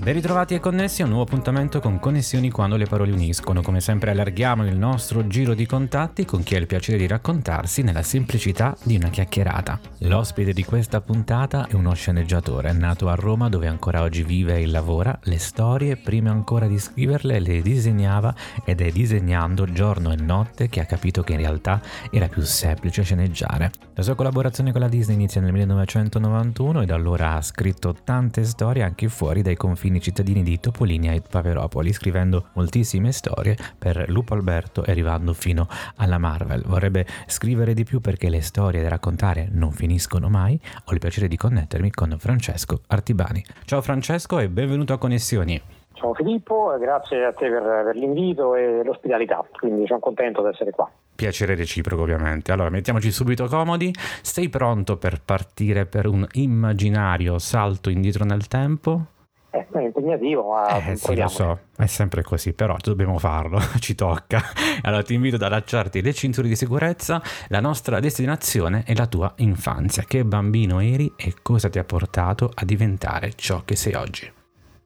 Ben ritrovati e connessi a un nuovo appuntamento con Connessioni quando le parole uniscono. Come sempre allarghiamo il nostro giro di contatti con chi ha il piacere di raccontarsi nella semplicità di una chiacchierata. L'ospite di questa puntata è uno sceneggiatore nato a Roma dove ancora oggi vive e lavora. Le storie, prima ancora di scriverle, le disegnava ed è disegnando giorno e notte che ha capito che in realtà era più semplice sceneggiare. La sua collaborazione con la Disney inizia nel 1991 e da allora ha scritto tante storie anche fuori dai confini fini cittadini di Topolinia e Paperopoli, scrivendo moltissime storie per Lupo Alberto e arrivando fino alla Marvel. Vorrebbe scrivere di più perché le storie da raccontare non finiscono mai. Ho il piacere di connettermi con Francesco Artibani. Ciao Francesco e benvenuto a Connessioni. Ciao Filippo, grazie a te per, per, l'invito e l'ospitalità, quindi sono contento di essere qua. Piacere reciproco ovviamente. Allora mettiamoci subito comodi, sei pronto per partire per un immaginario salto indietro nel tempo? Eh, è impegnativo, ma eh, sì, lo so, è sempre così, però dobbiamo farlo, ci tocca. Allora ti invito ad allacciarti le cinture di sicurezza, la nostra destinazione è la tua infanzia. Che bambino eri e cosa ti ha portato a diventare ciò che sei oggi?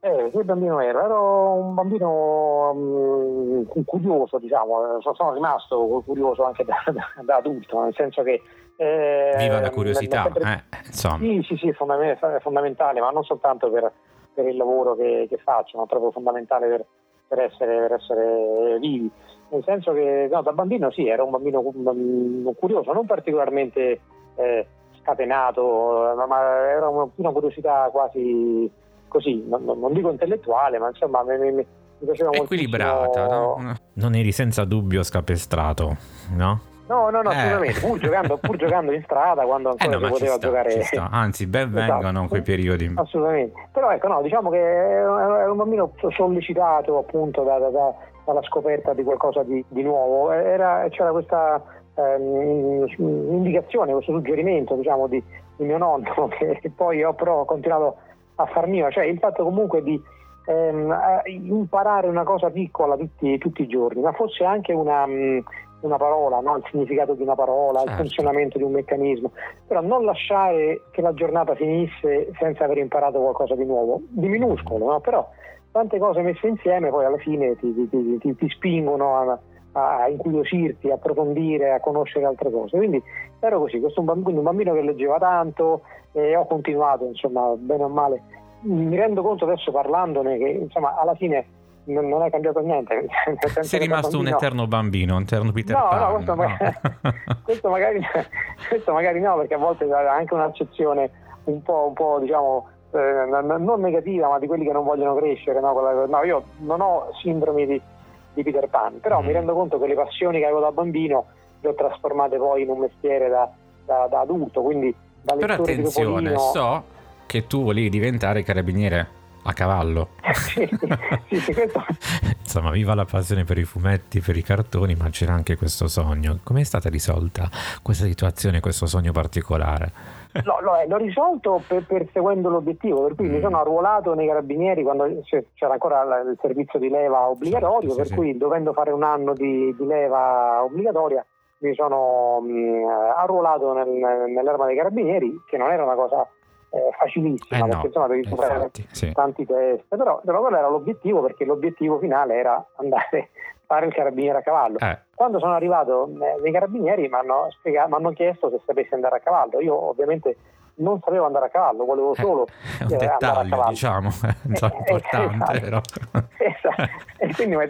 Eh, che bambino ero? Ero un bambino um, curioso, diciamo, sono rimasto curioso anche da, da, da adulto, nel senso che eh, Viva la curiosità, sempre... eh, insomma. Sì, sì, sì, è fondamentale, ma non soltanto per, per il lavoro che, che faccio, ma proprio fondamentale per, per, essere, per, essere, vivi. Nel senso che no, da bambino sì, ero un bambino curioso, non particolarmente eh, scatenato, ma era una, una curiosità quasi così, non, non, dico intellettuale, ma insomma mi, mi, mi piaceva molto. Equilibrata, no? Non eri senza dubbio scapestrato, no? No, no, no, eh. assolutamente. Pur, giocando, pur, giocando, in strada quando ancora eh no, si poteva sta, giocare. Anzi, ben esatto. vengano quei periodi. Assolutamente. Però ecco, no, diciamo che era un bambino sollecitato appunto da, da, da, dalla scoperta di qualcosa di, di nuovo. Era, c'era questa ehm, indicazione, questo suggerimento diciamo, di, di, mio nonno che poi ho però continuato a far mio, cioè il fatto comunque di ehm, imparare una cosa piccola tutti, tutti, i giorni, ma fosse anche una, una parola, no? il significato di una parola, certo. il funzionamento di un meccanismo, però non lasciare che la giornata finisse senza aver imparato qualcosa di nuovo, di minuscolo, no? però tante cose messe insieme poi alla fine ti, ti, ti, ti spingono a, a incuriosirti, a approfondire, a conoscere altre cose. Quindi ero così, questo un bambino, un bambino che leggeva tanto e ho continuato, insomma, bene o male. Mi rendo conto adesso parlandone che insomma alla fine non, non è cambiato niente. Sei rimasto un eterno bambino, un eterno Peter no, Pan. No, questo, no. Magari, questo, magari, questo, magari, no, perché a volte ha anche un'accezione un po', un po' diciamo, eh, non negativa, ma di quelli che non vogliono crescere. No? no io non ho sindromi di, di Peter Pan, però mm. mi rendo conto che le passioni che avevo da bambino le ho trasformate poi in un mestiere da, da, da adulto, quindi da Però attenzione, so che tu volevi diventare carabiniere a cavallo. sì, sì, sì, questo... Insomma, viva la passione per i fumetti, per i cartoni, ma c'era anche questo sogno. Come è stata risolta questa situazione, questo sogno particolare? No, lo, l'ho risolto per, perseguendo l'obiettivo, per cui mm. mi sono arruolato nei carabinieri quando c'era ancora il servizio di leva obbligatorio, certo, per sì, cui sì. dovendo fare un anno di, di leva obbligatoria mi sono mh, mm, arruolato nel, nell'arma dei carabinieri, che non era una cosa eh, facilissima, eh no, perché insomma devi superare sì. tanti test, però, però quello era l'obiettivo perché l'obiettivo finale era andare a fare il carabiniere a cavallo. Eh. Quando sono arrivato eh, nei carabinieri mi hanno, hanno chiesto se sapessi andare a cavallo, io ovviamente non sapevo andare a cavallo, volevo eh, solo un eh, dettaglio, diciamo, importante esatto. esatto. E quindi mi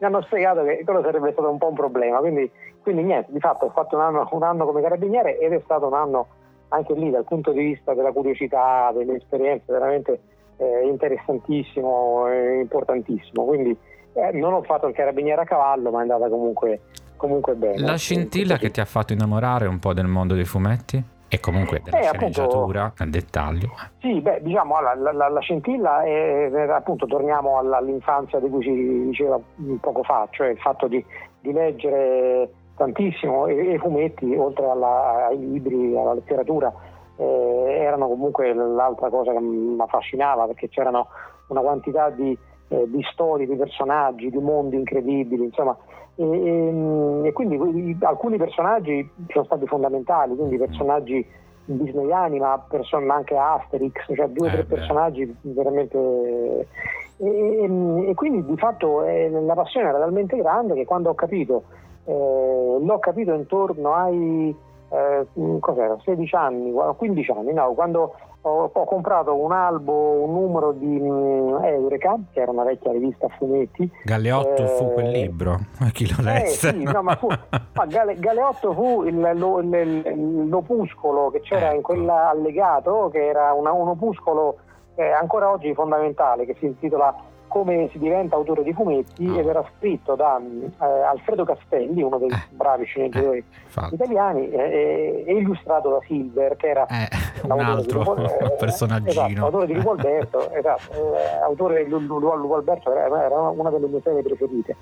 hanno spiegato che quello sarebbe stato un po' un problema, quindi, quindi niente, di fatto ho fatto un anno, un anno come carabiniere ed è stato un anno anche lì dal punto di vista della curiosità, delle esperienze, veramente eh, interessantissimo e importantissimo. Quindi eh, non ho fatto il carabiniere a cavallo, ma è andata comunque, comunque bene. La scintilla che ti ha fatto innamorare un po' del mondo dei fumetti? E comunque della eh, sceneggiatura appunto, al dettaglio. Sì, beh, diciamo, la, la, la scintilla è, appunto, torniamo all'infanzia di cui si diceva poco fa, cioè il fatto di, di leggere tantissimo e, i fumetti, oltre alla, ai libri, alla letteratura, eh, erano comunque l'altra cosa che mi affascinava perché c'erano una quantità di, eh, di storie, di personaggi, di mondi incredibili, insomma, e, e, e quindi alcuni personaggi sono stati fondamentali, quindi personaggi disneyani ma, person- ma anche Asterix, cioè due o eh, tre personaggi veramente... E, e, quindi di fatto eh, la passione era talmente grande che quando ho capito, eh, l'ho capito intorno ai eh, cos'era, 16 anni, 15 anni, no, quando ho, ho, comprato un albo, un numero di um, Eureka, che era una vecchia rivista a fumetti. Galeotto eh, fu quel libro, a chi lo eh, lesse? Sì, no, ma fu, ma Gale, Galeotto fu il, lo, il, l'opuscolo che c'era ecco. in quell'allegato, che era una, un opuscolo eh, ancora oggi fondamentale, che si intitola come si diventa autore di fumetti ed era scritto da eh, Alfredo Castelli, uno dei eh. bravi sceneggiatori eh, italiani, eh, e illustrato da Silver, che era eh, un altro eh, personaggino. Esatto, autore di Lupo Alberto, esatto, autore di Lupo Alberto era, era, una delle mie serie preferite,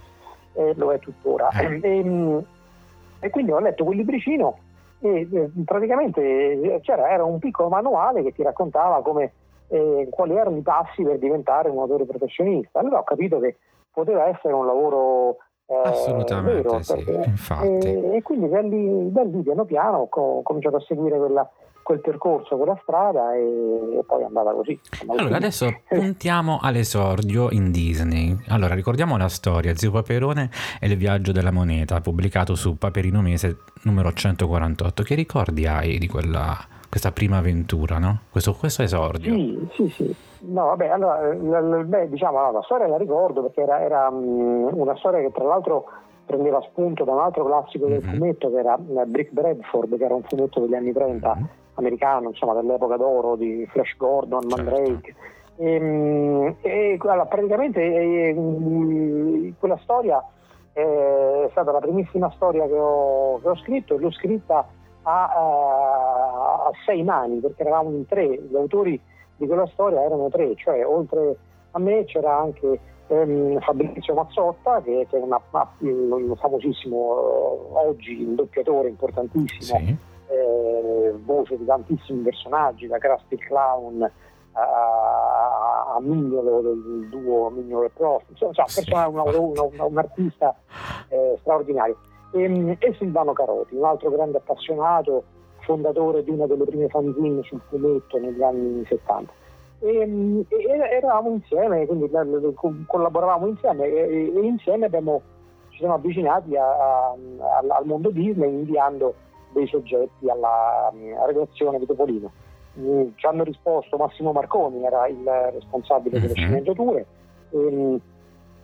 e lo è tuttora. E, ehm, e, quindi ho letto quel libricino e praticamente c'era, era un piccolo manuale che ti raccontava come eh, quali erano i passi per diventare un autore professionista. Allora ho capito che poteva essere un lavoro eh, Assolutamente vero, sì, perché, infatti. E, e, quindi da lì, da lì piano piano ho cominciato a seguire quella, quel percorso, quella strada e, e poi è andata così. Allora adesso puntiamo all'esordio in Disney. Allora ricordiamo la storia, Zio Paperone e il viaggio della moneta, pubblicato su Paperino Mese numero 148. Che ricordi hai di quella questa prima avventura, no? Questo, questo esordio. Sì, sì, sì. No, vabbè, allora, beh, diciamo, la storia la ricordo perché era, era um, una storia che tra l'altro prendeva spunto da un altro classico del mm-hmm. fumetto che era uh, Brick Bradford, che era un fumetto degli anni 30 mm-hmm. americano, insomma, dell'epoca d'oro di Flash Gordon, Mandrake. Certo. E, um, e allora, praticamente e, quella storia è stata la primissima storia che ho, che ho scritto e l'ho scritta a, a, a, sei mani, perché eravamo in tre, gli autori di quella storia erano tre, cioè oltre a me c'era anche ehm, Fabrizio Mazzotta, che, che è una, un famosissimo eh, oggi un doppiatore importantissimo, sì. eh, voce di tantissimi personaggi, da Krusty Clown a, a Mignolo del duo Mignolo e Prof, insomma, sì. un, un, un, un, artista eh, straordinario e, ehm, e Silvano Caroti, un altro grande appassionato, fondatore di una delle prime fanzine sul fumetto negli anni 70. E, ehm, e, eravamo insieme, quindi collaboravamo insieme e, e insieme abbiamo, ci siamo avvicinati a, a, al mondo Disney inviando dei soggetti alla, alla redazione di Topolino. Mm, ci hanno risposto Massimo Marconi, era il responsabile delle mhm. sceneggiature, e,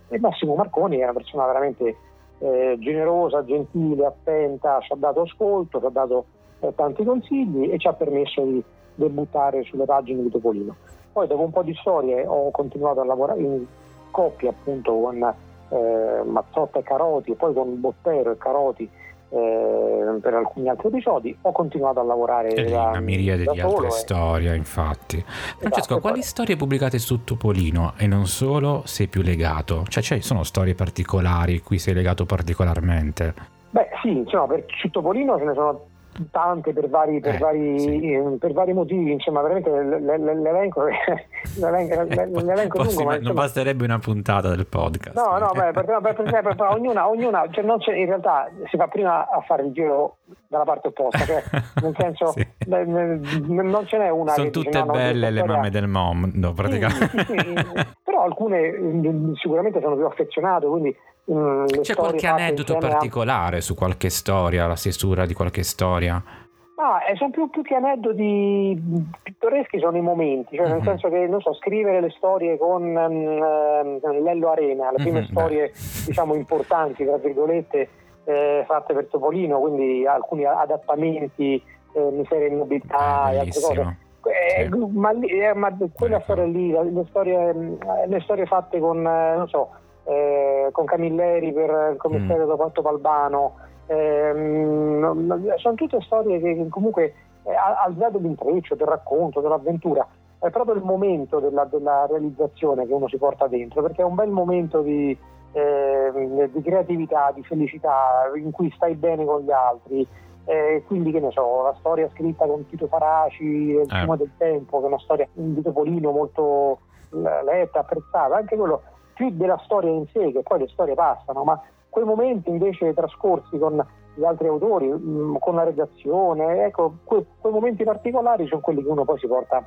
e Massimo Marconi è una persona veramente eh, generosa, gentile, attenta, ci ha dato ascolto, ci ha dato eh, tanti consigli e ci ha permesso di debuttare sulle pagine di Topolino. Poi dopo un po' di storie ho continuato a lavorare in coppia appunto con eh, Mazzotta e Caroti e poi con Bottero e Caroti eh, per alcuni altri episodi, ho continuato a lavorare e da, una miriade di altre e... storie, infatti. Francesco, esatto, quali poi... storie pubblicate su Topolino e non solo sei più legato? Cioè, ci sono storie particolari cui sei legato particolarmente? Beh, sì, insomma, per, su Topolino ce ne sono tante per vari, per, eh, vari, sì. Per vari, motivi, insomma veramente l'elenco, l'elenco, l'elenco lungo. Ma, insomma, non basterebbe una puntata del podcast. No, no, beh, per, per, per, ognuna, ognuna cioè in realtà si fa prima a fare il giro dalla parte opposta, cioè, nel senso sì. non ce n'è una Sono tutte dice, no, belle le mamme del mondo praticamente. Sì, però alcune mm, sicuramente sono più affezionate, quindi Mm, C'è qualche aneddoto particolare a... su qualche storia, la stesura di qualche storia? No, eh, sono più, più, che aneddoti pittoreschi, sono i momenti, cioè mm-hmm. nel mhm. senso che non so, scrivere le storie con um, Lello Arena, le prime mm-hmm, storie beh. diciamo importanti, tra virgolette, eh, fatte per Topolino, quindi alcuni adattamenti, eh, miseria e nobiltà e altre cose. Eh, ma, eh, ma, quella storia lì, le storie, le storie fatte con, eh, non so, eh, con Camilleri per il commissario mm. dopo Alto Palbano. Eh, sono tutte storie che comunque eh, al di là dell'intreccio, del racconto, dell'avventura, è proprio il momento della, della, realizzazione che uno si porta dentro, perché è un bel momento di, eh, di creatività, di felicità, in cui stai bene con gli altri. Eh, quindi che ne so, la storia scritta con Tito Faraci, Il eh. fiume del tempo, che è una storia di Topolino molto letta, apprezzata, anche quello più della storia in sé, che poi le storie passano, ma quei momenti invece trascorsi con gli altri autori, mh, mm, con la redazione, ecco, que- quei momenti particolari sono quelli che uno poi si porta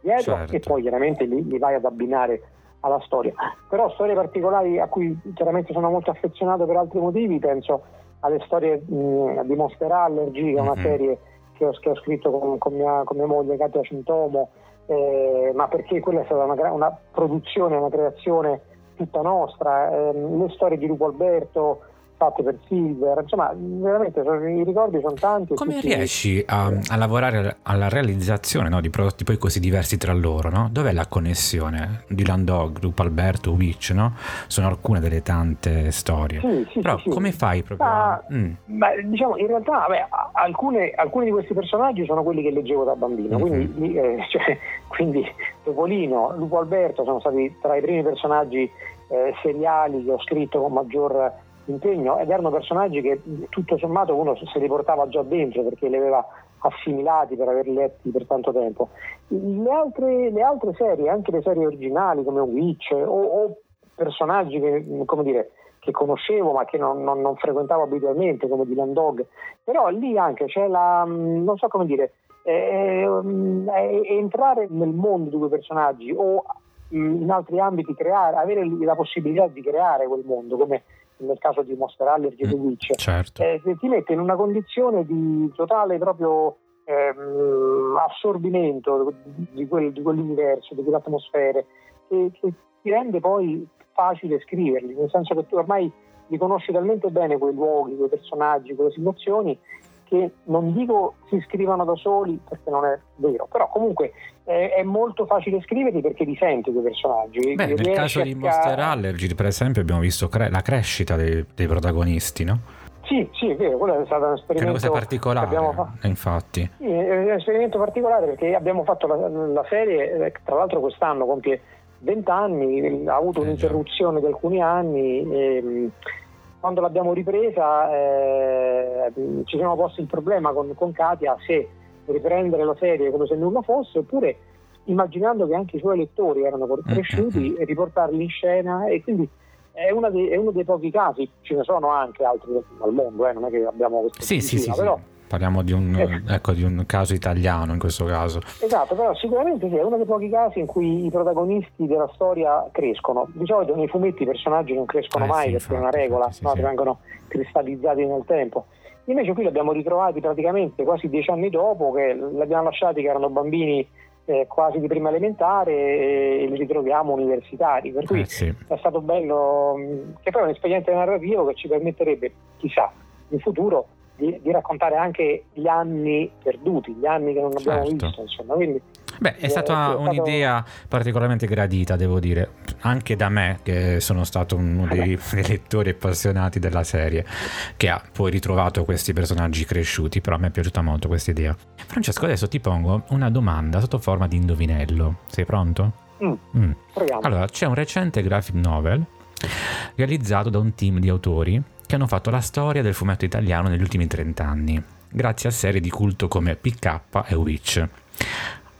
dietro certo. e poi chiaramente li, li vai ad abbinare alla storia. Però storie particolari a cui chiaramente sono molto affezionato per altri motivi, penso alle storie mh, mm, di Monster Allergy, che è una mm-hmm. serie che ho, che ho scritto con, con, mia, con, mia, moglie Katia Cintomo, eh, ma perché quella è stata una, una produzione, una creazione tutta nostra, eh, le storie di Lupo Alberto, fatte per Silver, insomma veramente i ricordi sono tanti. Come tutti... riesci a, a, lavorare alla realizzazione no, di prodotti poi così diversi tra loro? No? Dov'è la connessione? Dylan Dog, Lupo Alberto, Witch, no? sono alcune delle tante storie. Sì, sì, Però sì, come fai proprio? Ma, mm. ma, diciamo in realtà vabbè, alcune, alcuni di questi personaggi sono quelli che leggevo da bambino, mm-hmm. quindi, eh, cioè, quindi Topolino, Lupo Alberto sono stati tra i primi personaggi eh, seriali che ho scritto con maggior impegno ed erano personaggi che tutto sommato uno se li portava già dentro perché li aveva assimilati per averli letti per tanto tempo. Le altre, le altre serie, anche le serie originali come Witch o, o personaggi che, dire, che, conoscevo ma che non, non, non, frequentavo abitualmente come Dylan Dog, però lì anche c'è la, non so come dire, è, è entrare nel mondo di quei personaggi o in altri ambiti creare, avere la possibilità di creare quel mondo come nel caso di Monster Allergy e The Witch, certo. eh, ti mette in una condizione di totale proprio ehm, assorbimento di, quel, di, quell'universo, di quelle atmosfere, che, che ti rende poi facile scriverli, nel senso che tu ormai li conosci talmente bene quei luoghi, quei personaggi, quelle situazioni che non dico si scrivano da soli perché non è vero, però comunque eh, è molto facile scriverli perché li senti quei personaggi. Beh, nel caso di Monster Allergy, per esempio, abbiamo visto cre- la crescita dei, dei, protagonisti, no? Sì, sì, è vero, quello è stato un esperimento. Che è una cosa particolare, infatti. Sì, è un esperimento particolare perché abbiamo fatto la, la serie, eh, tra l'altro quest'anno compie 20 anni, ha avuto eh, un'interruzione di alcuni anni. E, quando l'abbiamo ripresa eh, ci siamo posti il problema con, con Katia se riprendere la serie come se nulla fosse oppure immaginando che anche i suoi lettori erano cresciuti mm-hmm. e riportarli in scena e quindi è, dei, è, uno dei pochi casi, ce ne sono anche altri al mondo, eh, non è che abbiamo questo sì, sì, sì, però sì. Parliamo di un, eh. ecco, di un, caso italiano in questo caso. Esatto, però sicuramente sì, è uno dei pochi casi in cui i protagonisti della storia crescono. Di solito nei fumetti i personaggi non crescono eh, mai, sì, perché è una regola, infatti, no? sì, vengono cristallizzati nel tempo. Invece qui li abbiamo ritrovati praticamente quasi dieci anni dopo, che li abbiamo lasciati che erano bambini eh, quasi di prima elementare e li ritroviamo universitari. Per cui eh, sì. è stato bello, che poi è un espediente narrativo che ci permetterebbe, chissà, in futuro di, di, raccontare anche gli anni perduti, gli anni che non abbiamo certo. visto. Insomma. Quindi, Beh, è stata è un'idea stato... particolarmente gradita, devo dire, anche da me, che sono stato uno dei, dei lettori appassionati della serie, che ha poi ritrovato questi personaggi cresciuti, però a me è piaciuta molto questa idea. Francesco, adesso ti pongo una domanda sotto forma di indovinello. Sei pronto? Mm. Mm. Allora, c'è un recente graphic novel realizzato da un team di autori che hanno fatto la storia del fumetto italiano negli ultimi 30 anni, grazie a serie di culto come PK e Witch.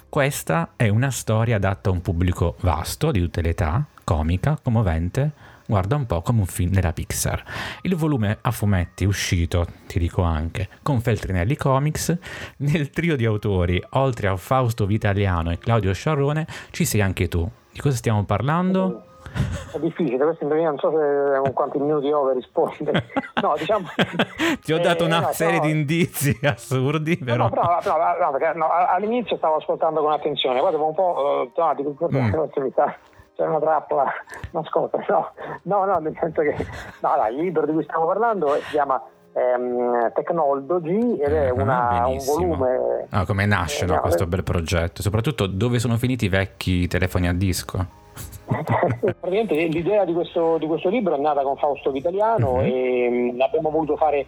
Questa è una storia adatta a un pubblico vasto, di tutte le età, comica, commovente, guarda un po' come un film della Pixar. Il volume a fumetti uscito, ti dico anche, con Feltrinelli Comics, nel trio di autori, oltre a Fausto Vitaliano e Claudio Sciarrone, ci sei anche tu. Di cosa stiamo parlando? È difficile, questo non so se con quanti minuti ho per rispondere. No, diciamo, Ti ho dato una eh, no, serie però, di indizi assurdi, però. No, però, no, no, all'inizio stavo ascoltando con attenzione, poi dopo un po', uh, ah, dico, mm. mi sta, c'è una trappola nascosta. No, no, no, nel senso che no, dai, il libro di cui stiamo parlando si chiama ehm, Technology ed è ah, una, un volume. Ah, come nasce eh, no, questo bel progetto? Soprattutto dove sono finiti i vecchi telefoni a disco? Praticamente l'idea di questo, di questo, libro è nata con Fausto Vitaliano uh-huh. e l'abbiamo voluto fare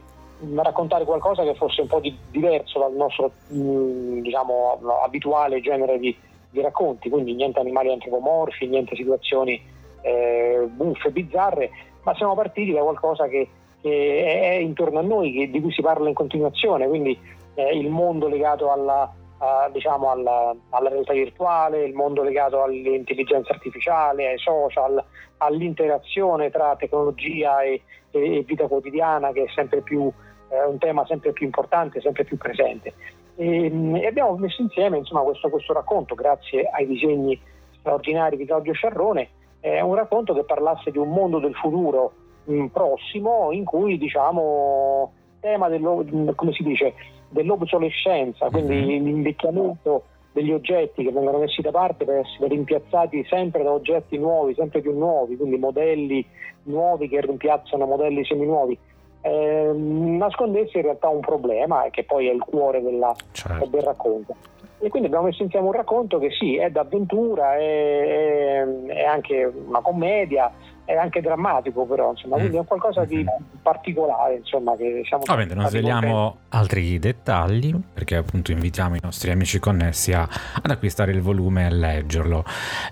raccontare qualcosa che fosse un po' di, diverso dal nostro mh, diciamo, abituale genere di, di, racconti, quindi niente animali antropomorfi, niente situazioni eh, buffe, bizzarre, ma siamo partiti da qualcosa che, che è intorno a noi, che, di cui si parla in continuazione, quindi eh, il mondo legato alla, a, diciamo alla, alla, realtà virtuale, il mondo legato all'intelligenza artificiale, ai social, all'interazione tra tecnologia e, e, e vita quotidiana che è sempre più eh, un tema sempre più importante, sempre più presente. E, e abbiamo messo insieme insomma, questo, questo, racconto grazie ai disegni straordinari di Claudio Sciarrone, è un racconto che parlasse di un mondo del futuro mh, prossimo in cui diciamo tema dello, come si dice, dell'obsolescenza, quindi mm-hmm. l'invecchiamento degli oggetti che vengono messi da parte per essere rimpiazzati sempre da oggetti nuovi, sempre più nuovi, quindi modelli nuovi che rimpiazzano modelli seminuovi, eh, nascondesse in realtà un problema e che poi è il cuore della, certo. del racconto. E quindi abbiamo messo insieme un racconto che sì, è d'avventura, è, è, è anche una commedia, è anche drammatico però, insomma, mm. quindi è qualcosa di particolare, insomma, che siamo Va bene, non sveliamo altri dettagli, perché appunto invitiamo i nostri amici connessi a, ad acquistare il volume e a leggerlo,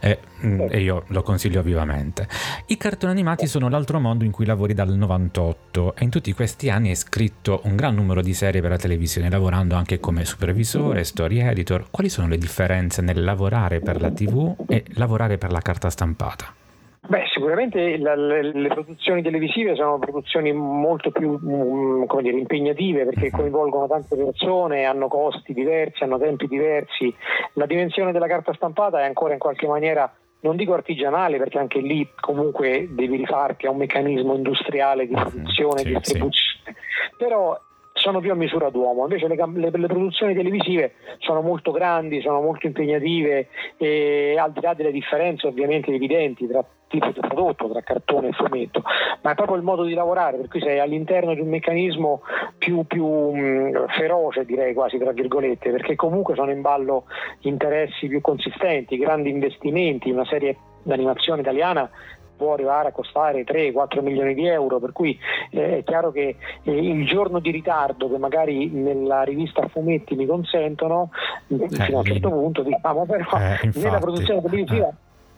eh, mm, e io lo consiglio vivamente. I cartoni animati sono l'altro mondo in cui lavori dal 98 e in tutti questi anni hai scritto un gran numero di serie per la televisione, lavorando anche come supervisore, story editor. Quali sono le differenze nel lavorare per la TV e lavorare per la carta stampata? Beh, sicuramente la, le, le, produzioni televisive sono produzioni molto più um, dire, impegnative perché mhm. coinvolgono tante persone, hanno costi diversi, hanno tempi diversi. La dimensione della carta stampata è ancora in qualche maniera non dico artigianale perché anche lì comunque devi rifarti a un meccanismo industriale di mhm. produzione e sì, distribuzione, sì. però sono più a misura d'uomo, invece le, le, le, produzioni televisive sono molto grandi, sono molto impegnative e al di là delle differenze ovviamente evidenti tra tipo di prodotto, tra cartone e fumetto, ma è proprio il modo di lavorare, per cui sei all'interno di un meccanismo più, più mh, feroce direi quasi tra virgolette, perché comunque sono in ballo interessi più consistenti, grandi investimenti, una serie d'animazione italiana può arrivare a costare 3-4 milioni di euro, per cui eh, è chiaro che eh, il giorno di ritardo che magari nella rivista fumetti mi consentono, eh, fino a un certo punto, diciamo, però eh, nella produzione televisiva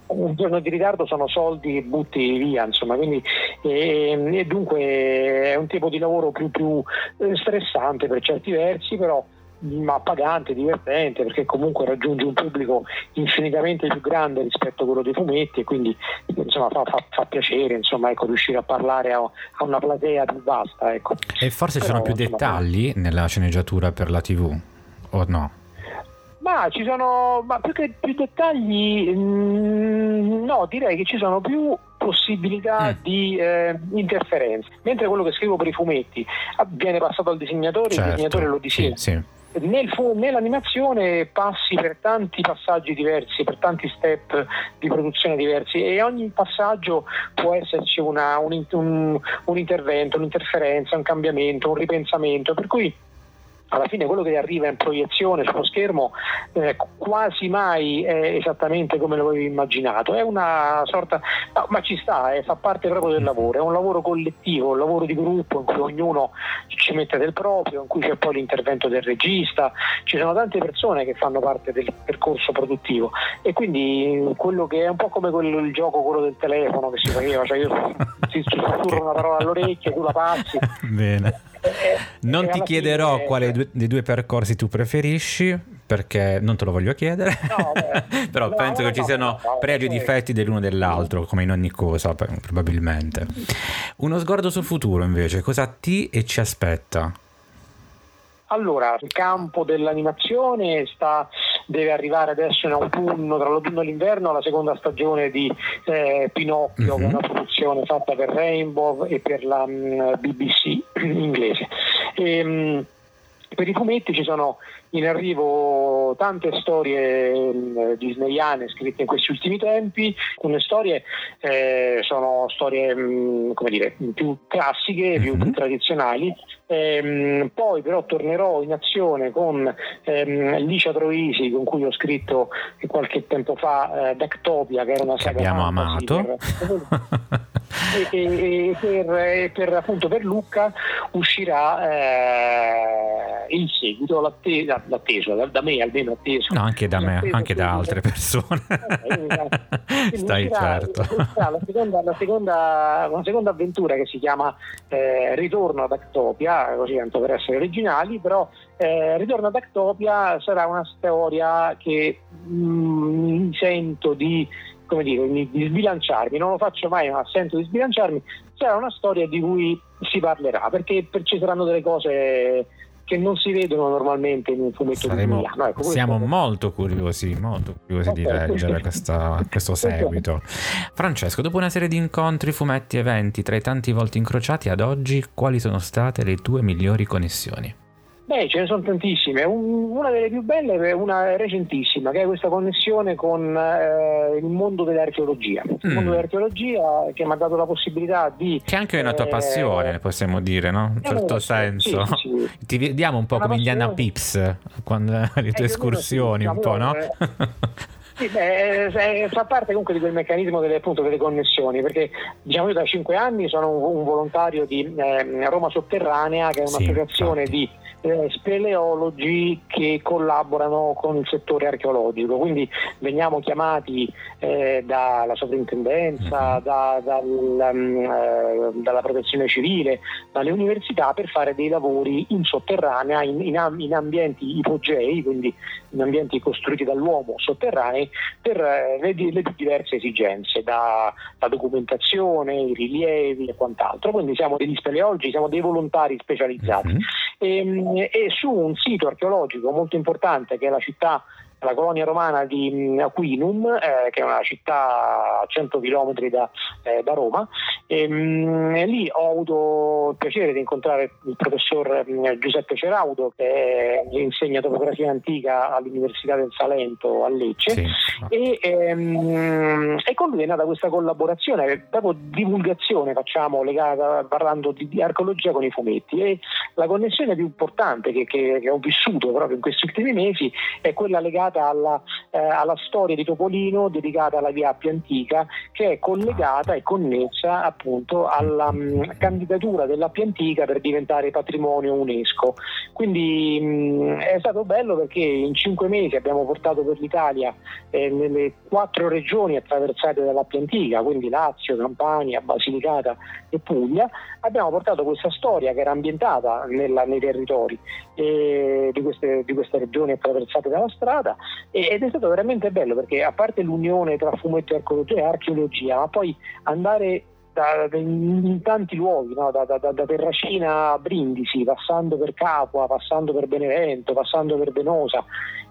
un giorno di ritardo sono soldi butti via, insomma, quindi e, e dunque è un tipo di lavoro più, più eh, stressante per certi versi, però ma pagante, divertente, perché comunque raggiunge un pubblico infinitamente più grande rispetto a quello dei fumetti e quindi insomma, fa, fa, fa, piacere insomma, ecco, riuscire a parlare a, a, una platea più vasta. Ecco. E forse ci sono più insomma, dettagli nella sceneggiatura per la TV, o no? Ma ci sono, ma più che più dettagli, mh, mm, no, direi che ci sono più possibilità mm. di eh, interferenze. Mentre quello che scrivo per i fumetti viene passato al disegnatore, certo. il disegnatore lo disegna. Sì, sì. Nel, nell'animazione passi per tanti passaggi diversi, per tanti step di produzione diversi e ogni passaggio può esserci una, un, un, un intervento, un'interferenza, un cambiamento, un ripensamento, per cui alla fine quello che arriva in proiezione sullo schermo eh, quasi mai è esattamente come lo avevi immaginato, è una sorta, no, ma ci sta, eh, fa parte proprio del lavoro, è un lavoro collettivo, un lavoro di gruppo in cui ognuno ci mette del proprio, in cui c'è poi l'intervento del regista, ci sono tante persone che fanno parte del percorso produttivo e quindi quello che è un po' come quello, il gioco, quello del telefono che si faceva, cioè io ti sussurro una parola all'orecchio, tu la passi. Bene. Eh, non ti chiederò fine... quale dei due percorsi tu preferisci perché non te lo voglio chiedere, no, però no, penso no, che ci siano pregi e difetti dell'uno dell'altro, come in ogni cosa, probabilmente. Uno sguardo sul futuro invece, cosa ti e ci aspetta? Allora, il campo dell'animazione sta, deve arrivare adesso in autunno, tra l'autunno e l'inverno, la seconda stagione di eh, Pinocchio, mm-hmm. che è una produzione fatta per Rainbow e per la mh, mm, BBC inglese. E, ehm, mh, per i fumetti ci sono in arrivo tante storie eh, disneyane scritte in questi ultimi tempi, alcune storie eh, sono storie mh, mm, come dire, più classiche, più, mm-hmm. tradizionali, ehm, poi però tornerò in azione con ehm, Licia Troisi con cui ho scritto qualche tempo fa eh, Dactopia che era una saga che abbiamo amato. E, e, e per, per, appunto per Lucca uscirà eh, il seguito, l'atteso, l'atteso da, da, me almeno atteso. No, anche da me, anche da altre persone. Eh, Stai uscirà, certo. Uscirà la, seconda, la, seconda, una seconda avventura che si chiama eh, Ritorno ad Actopia, così tanto per essere originali, però eh, Ritorno ad Actopia sarà una storia che mm, mi sento di come dire, di sbilanciarmi, non lo faccio mai ma sento di sbilanciarmi, sarà una storia di cui si parlerà, perché ci saranno delle cose che non si vedono normalmente in un fumetto Saremo, di Milano. Ecco, siamo molto curiosi, molto curiosi okay, di leggere questa, questo seguito. Francesco, dopo una serie di incontri, fumetti, eventi, tra i tanti volti incrociati ad oggi, quali sono state le tue migliori connessioni? Beh, ce ne sono tantissime. Un, una delle più belle è una recentissima, che è questa connessione con eh, il mondo dell'archeologia. Mm. Il mondo dell'archeologia che mi ha dato la possibilità di... Che anche è una tua eh, passione, possiamo dire, no? In certo eh, senso. Sì, sì. Ti vediamo un po' come passione... Indiana Pips, quando le tue escursioni, un po', no? Sì, beh, fa parte comunque di quel meccanismo delle, appunto, delle connessioni, perché diciamo io da cinque anni sono un, un volontario di eh, Roma Sotterranea, che è un'associazione sì, di eh, speleologi che collaborano con il settore archeologico, quindi veniamo chiamati eh, dalla sovrintendenza, mhm. da, dal, um, eh, dalla protezione civile, dalle università per fare dei lavori in sotterranea, in, in, in ambienti ipogei, quindi in ambienti costruiti dall'uomo sotterranei, per eh, le, le, diverse esigenze, da, da documentazione, i rilievi e quant'altro. Quindi siamo degli speleologi, siamo dei volontari specializzati. Mm-hmm. Ehm, e, e su un sito archeologico molto importante che è la città la colonia romana di mm, Aquinum, eh, che è una città a 100 km da, eh, da Roma. E, mh, mm, lì ho avuto il piacere di incontrare il professor mh, mm, Giuseppe Ceraudo, che insegna topografia antica all'Università del Salento a Lecce, sì. e, ehm, e, con lui è nata questa collaborazione, proprio divulgazione facciamo legata, parlando di, di, archeologia con i fumetti. E la connessione più importante che, che, che ho vissuto proprio in questi ultimi mesi è quella legata dedicata alla, eh, alla, storia di Topolino, dedicata alla via Appia Antica, che è collegata e connessa appunto alla mh, mm, candidatura dell'Appia Antica per diventare patrimonio UNESCO. Quindi mh, mm, è stato bello perché in cinque mesi abbiamo portato per l'Italia eh, nelle quattro regioni attraversate dall'Appia Antica, quindi Lazio, Campania, Basilicata e Puglia, abbiamo portato questa storia che era ambientata nella, nei territori eh, di, queste, di queste regioni attraversate dalla strada ed è stato veramente bello perché a parte l'unione tra fumetto e archeologia, ma poi andare da, in tanti luoghi, no? da, da, da, Terracina a Brindisi, passando per Capua, passando per Benevento, passando per Venosa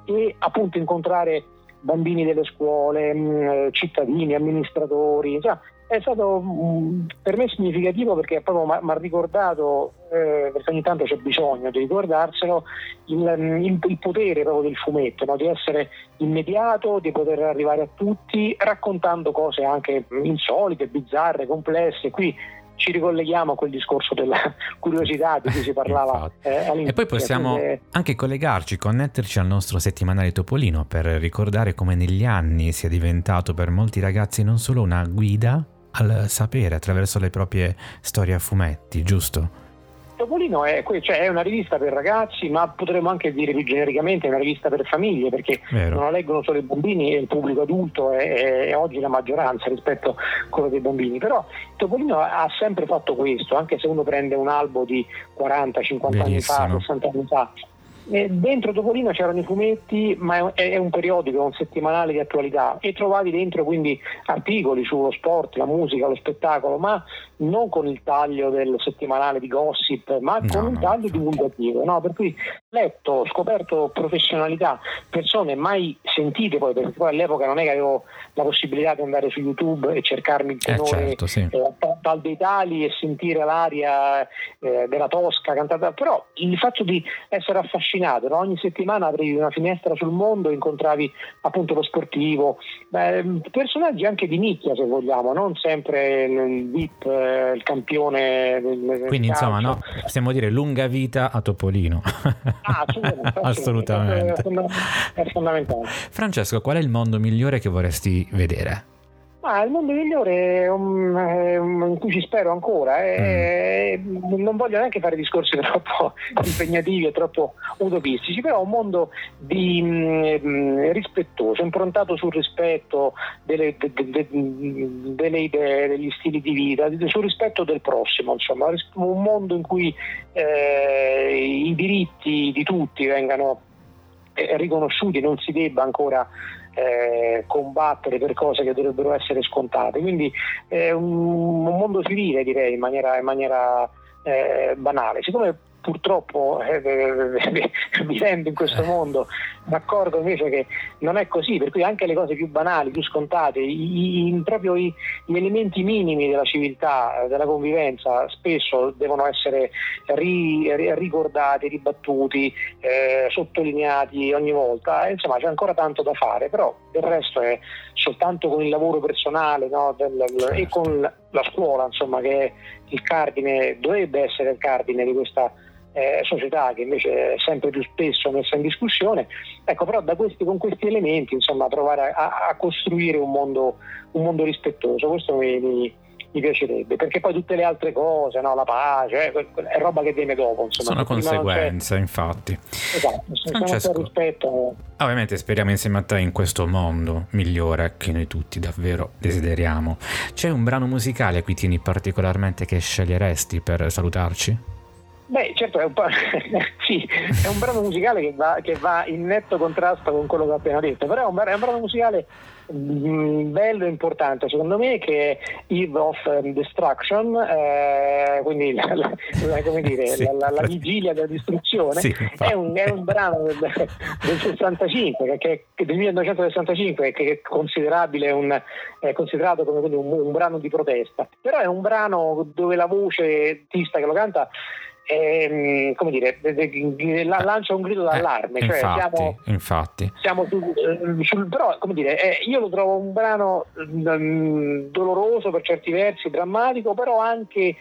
e appunto incontrare bambini delle scuole, cittadini, amministratori, cioè, è stato mm, per me significativo perché proprio mi ha ricordato, eh, perché ogni tanto c'è bisogno di ricordarselo, il, mm, il, il potere proprio del fumetto, no? di essere immediato, di poter arrivare a tutti raccontando cose anche insolite, bizzarre, complesse. Qui ci ricolleghiamo a quel discorso della curiosità di cui si parlava eh, E poi possiamo quindi... anche collegarci, connetterci al nostro settimanale Topolino per ricordare come negli anni sia diventato per molti ragazzi non solo una guida, al sapere attraverso le proprie storie a fumetti, giusto? Topolino è, cioè è, una rivista per ragazzi, ma potremmo anche dire più genericamente è una rivista per famiglie, perché Vero. non la leggono solo i bambini e il pubblico adulto è, è, oggi la maggioranza rispetto a quello dei bambini. Però Topolino ha sempre fatto questo, anche se uno prende un albo di 40, 50 Benissimo. anni fa, 60 anni fa, eh, dentro Topolino c'erano i fumetti, ma è, è, un periodico, un settimanale di attualità e trovavi dentro quindi articoli sullo sport, la musica, lo spettacolo, ma non con il taglio del settimanale di gossip, ma no, con il taglio divulgativo. No? Per cui letto, scoperto professionalità, persone mai sentite poi, perché poi all'epoca non è che avevo la possibilità di andare su YouTube e cercarmi il tenore eh certo, sì. eh, tal dei tali e sentire l'aria eh, della Tosca cantata, però il fatto di essere affascinato, no? ogni settimana aprivi una finestra sul mondo, incontravi appunto lo sportivo, Beh, personaggi anche di nicchia se vogliamo, non sempre il VIP, eh, il campione. Quindi insomma no, possiamo dire lunga vita a Topolino. Ah, assolutamente. assolutamente. È fondamentale. Francesco, qual è il mondo migliore che vorresti vedere? Ah, il mondo migliore è un, è un, in cui ci spero ancora. È, mm. Non voglio neanche fare discorsi troppo impegnativi e troppo utopistici, però è un mondo di, mh, mm, rispettoso, improntato sul rispetto delle, de, de, de, delle, idee, degli stili di vita, sul rispetto del prossimo, insomma, un mondo in cui eh, i diritti di tutti vengano eh, riconosciuti, non si debba ancora eh, combattere per cose che dovrebbero essere scontate. Quindi è un, un mondo civile direi in maniera, in maniera eh, banale. Siccome purtroppo eh, vivendo in questo mondo mi accorgo invece che non è così, per cui anche le cose più banali, più scontate, i, i, proprio i, gli elementi minimi della civiltà, della convivenza, spesso devono essere ri, ri, ricordati, ribattuti, eh, sottolineati ogni volta. insomma c'è ancora tanto da fare, però del resto è soltanto con il lavoro personale no, del, certo. e con la scuola, insomma, che è il cardine, dovrebbe essere il cardine di questa eh, società che invece è sempre più spesso messa in discussione. Ecco, però questi, con questi elementi insomma, provare a, a costruire un mondo, un mondo, rispettoso, questo mi, mi, mi, piacerebbe, perché poi tutte le altre cose, no? la pace, eh, è roba che viene dopo. Insomma, Sono conseguenze, infatti. Esatto, Francesco, rispetto... Ovviamente speriamo insieme a te in questo mondo migliore che noi tutti davvero desideriamo. C'è un brano musicale a cui tieni particolarmente che sceglieresti per salutarci? Beh, certo, è un, sì, è un brano musicale che va, che va, in netto contrasto con quello che ho appena detto, però è un, è un brano musicale Mm, bello e importante secondo me che è Eve of Destruction, eh, quindi la, la, la, dire, sì. la, vigilia della distruzione, sì, è, un, è, un, brano del, del 65, che, che, del 1965 che è considerabile un, è considerato come un, un brano di protesta, però è un brano dove la voce artista che lo canta eh, come dire, la, lancia un grido d'allarme. Eh, cioè infatti, siamo, infatti. Siamo sul, sul, però, come dire, eh, io lo trovo un brano um, doloroso per certi versi, drammatico, però anche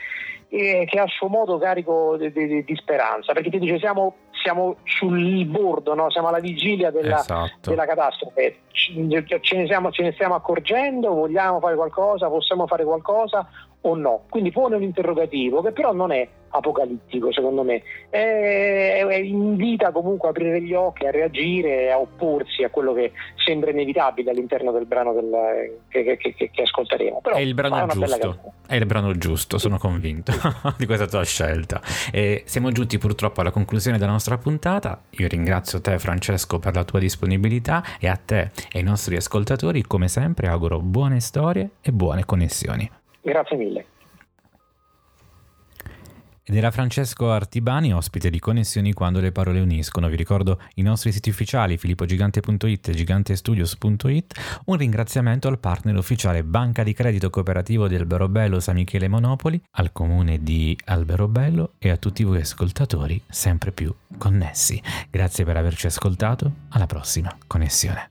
eh, che a suo modo carico di, di, di speranza, perché ti dice siamo, siamo sul bordo, no? siamo alla vigilia della, esatto. della catastrofe, ce ne, siamo, ce ne stiamo accorgendo, vogliamo fare qualcosa, possiamo fare qualcosa o no. Quindi pone un interrogativo che però non è apocalittico secondo me, è, è, invita comunque a aprire gli occhi, a reagire, a opporsi a quello che sembra inevitabile all'interno del brano del, che, che, che, che, ascolteremo. Però è il brano giusto, è il brano giusto, sono convinto di questa tua scelta. E siamo giunti purtroppo alla conclusione della nostra puntata, io ringrazio te Francesco per la tua disponibilità e a te e ai nostri ascoltatori come sempre auguro buone storie e buone connessioni. Grazie mille. Ed era Francesco Artibani, ospite di Connessioni quando le parole uniscono. Vi ricordo i nostri siti ufficiali filippogigante.it e gigantestudios.it. Un ringraziamento al partner ufficiale Banca di Credito Cooperativo di Alberobello San Michele Monopoli, al comune di Alberobello e a tutti voi ascoltatori sempre più connessi. Grazie per averci ascoltato. Alla prossima connessione.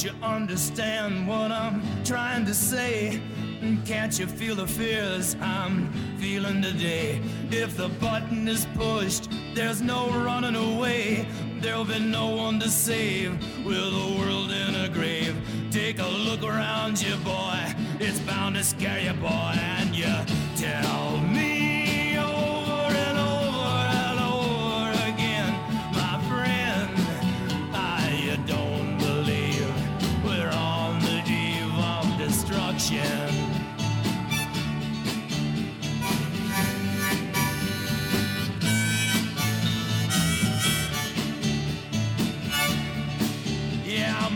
Don't you understand what I'm trying to say? Can't you feel the fears I'm feeling today? If the button is pushed, there's no running away. There'll be no one to save with the world in a grave. Take a look around you, boy. It's bound to scare you, boy. And you tell me.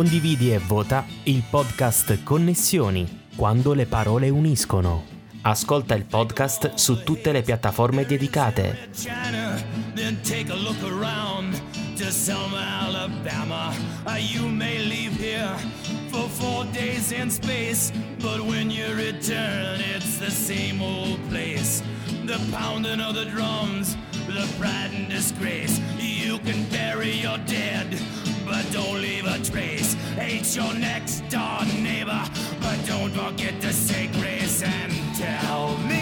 Condividi e vota il podcast Connessioni, quando le parole uniscono. Ascolta il podcast su tutte le piattaforme dedicate. For four days in space, but when you return, it's the same old place. The pounding of the drums, the pride and disgrace. You can bury your dead, but don't leave a trace. Hate your next door neighbor, but don't forget to say grace and tell me.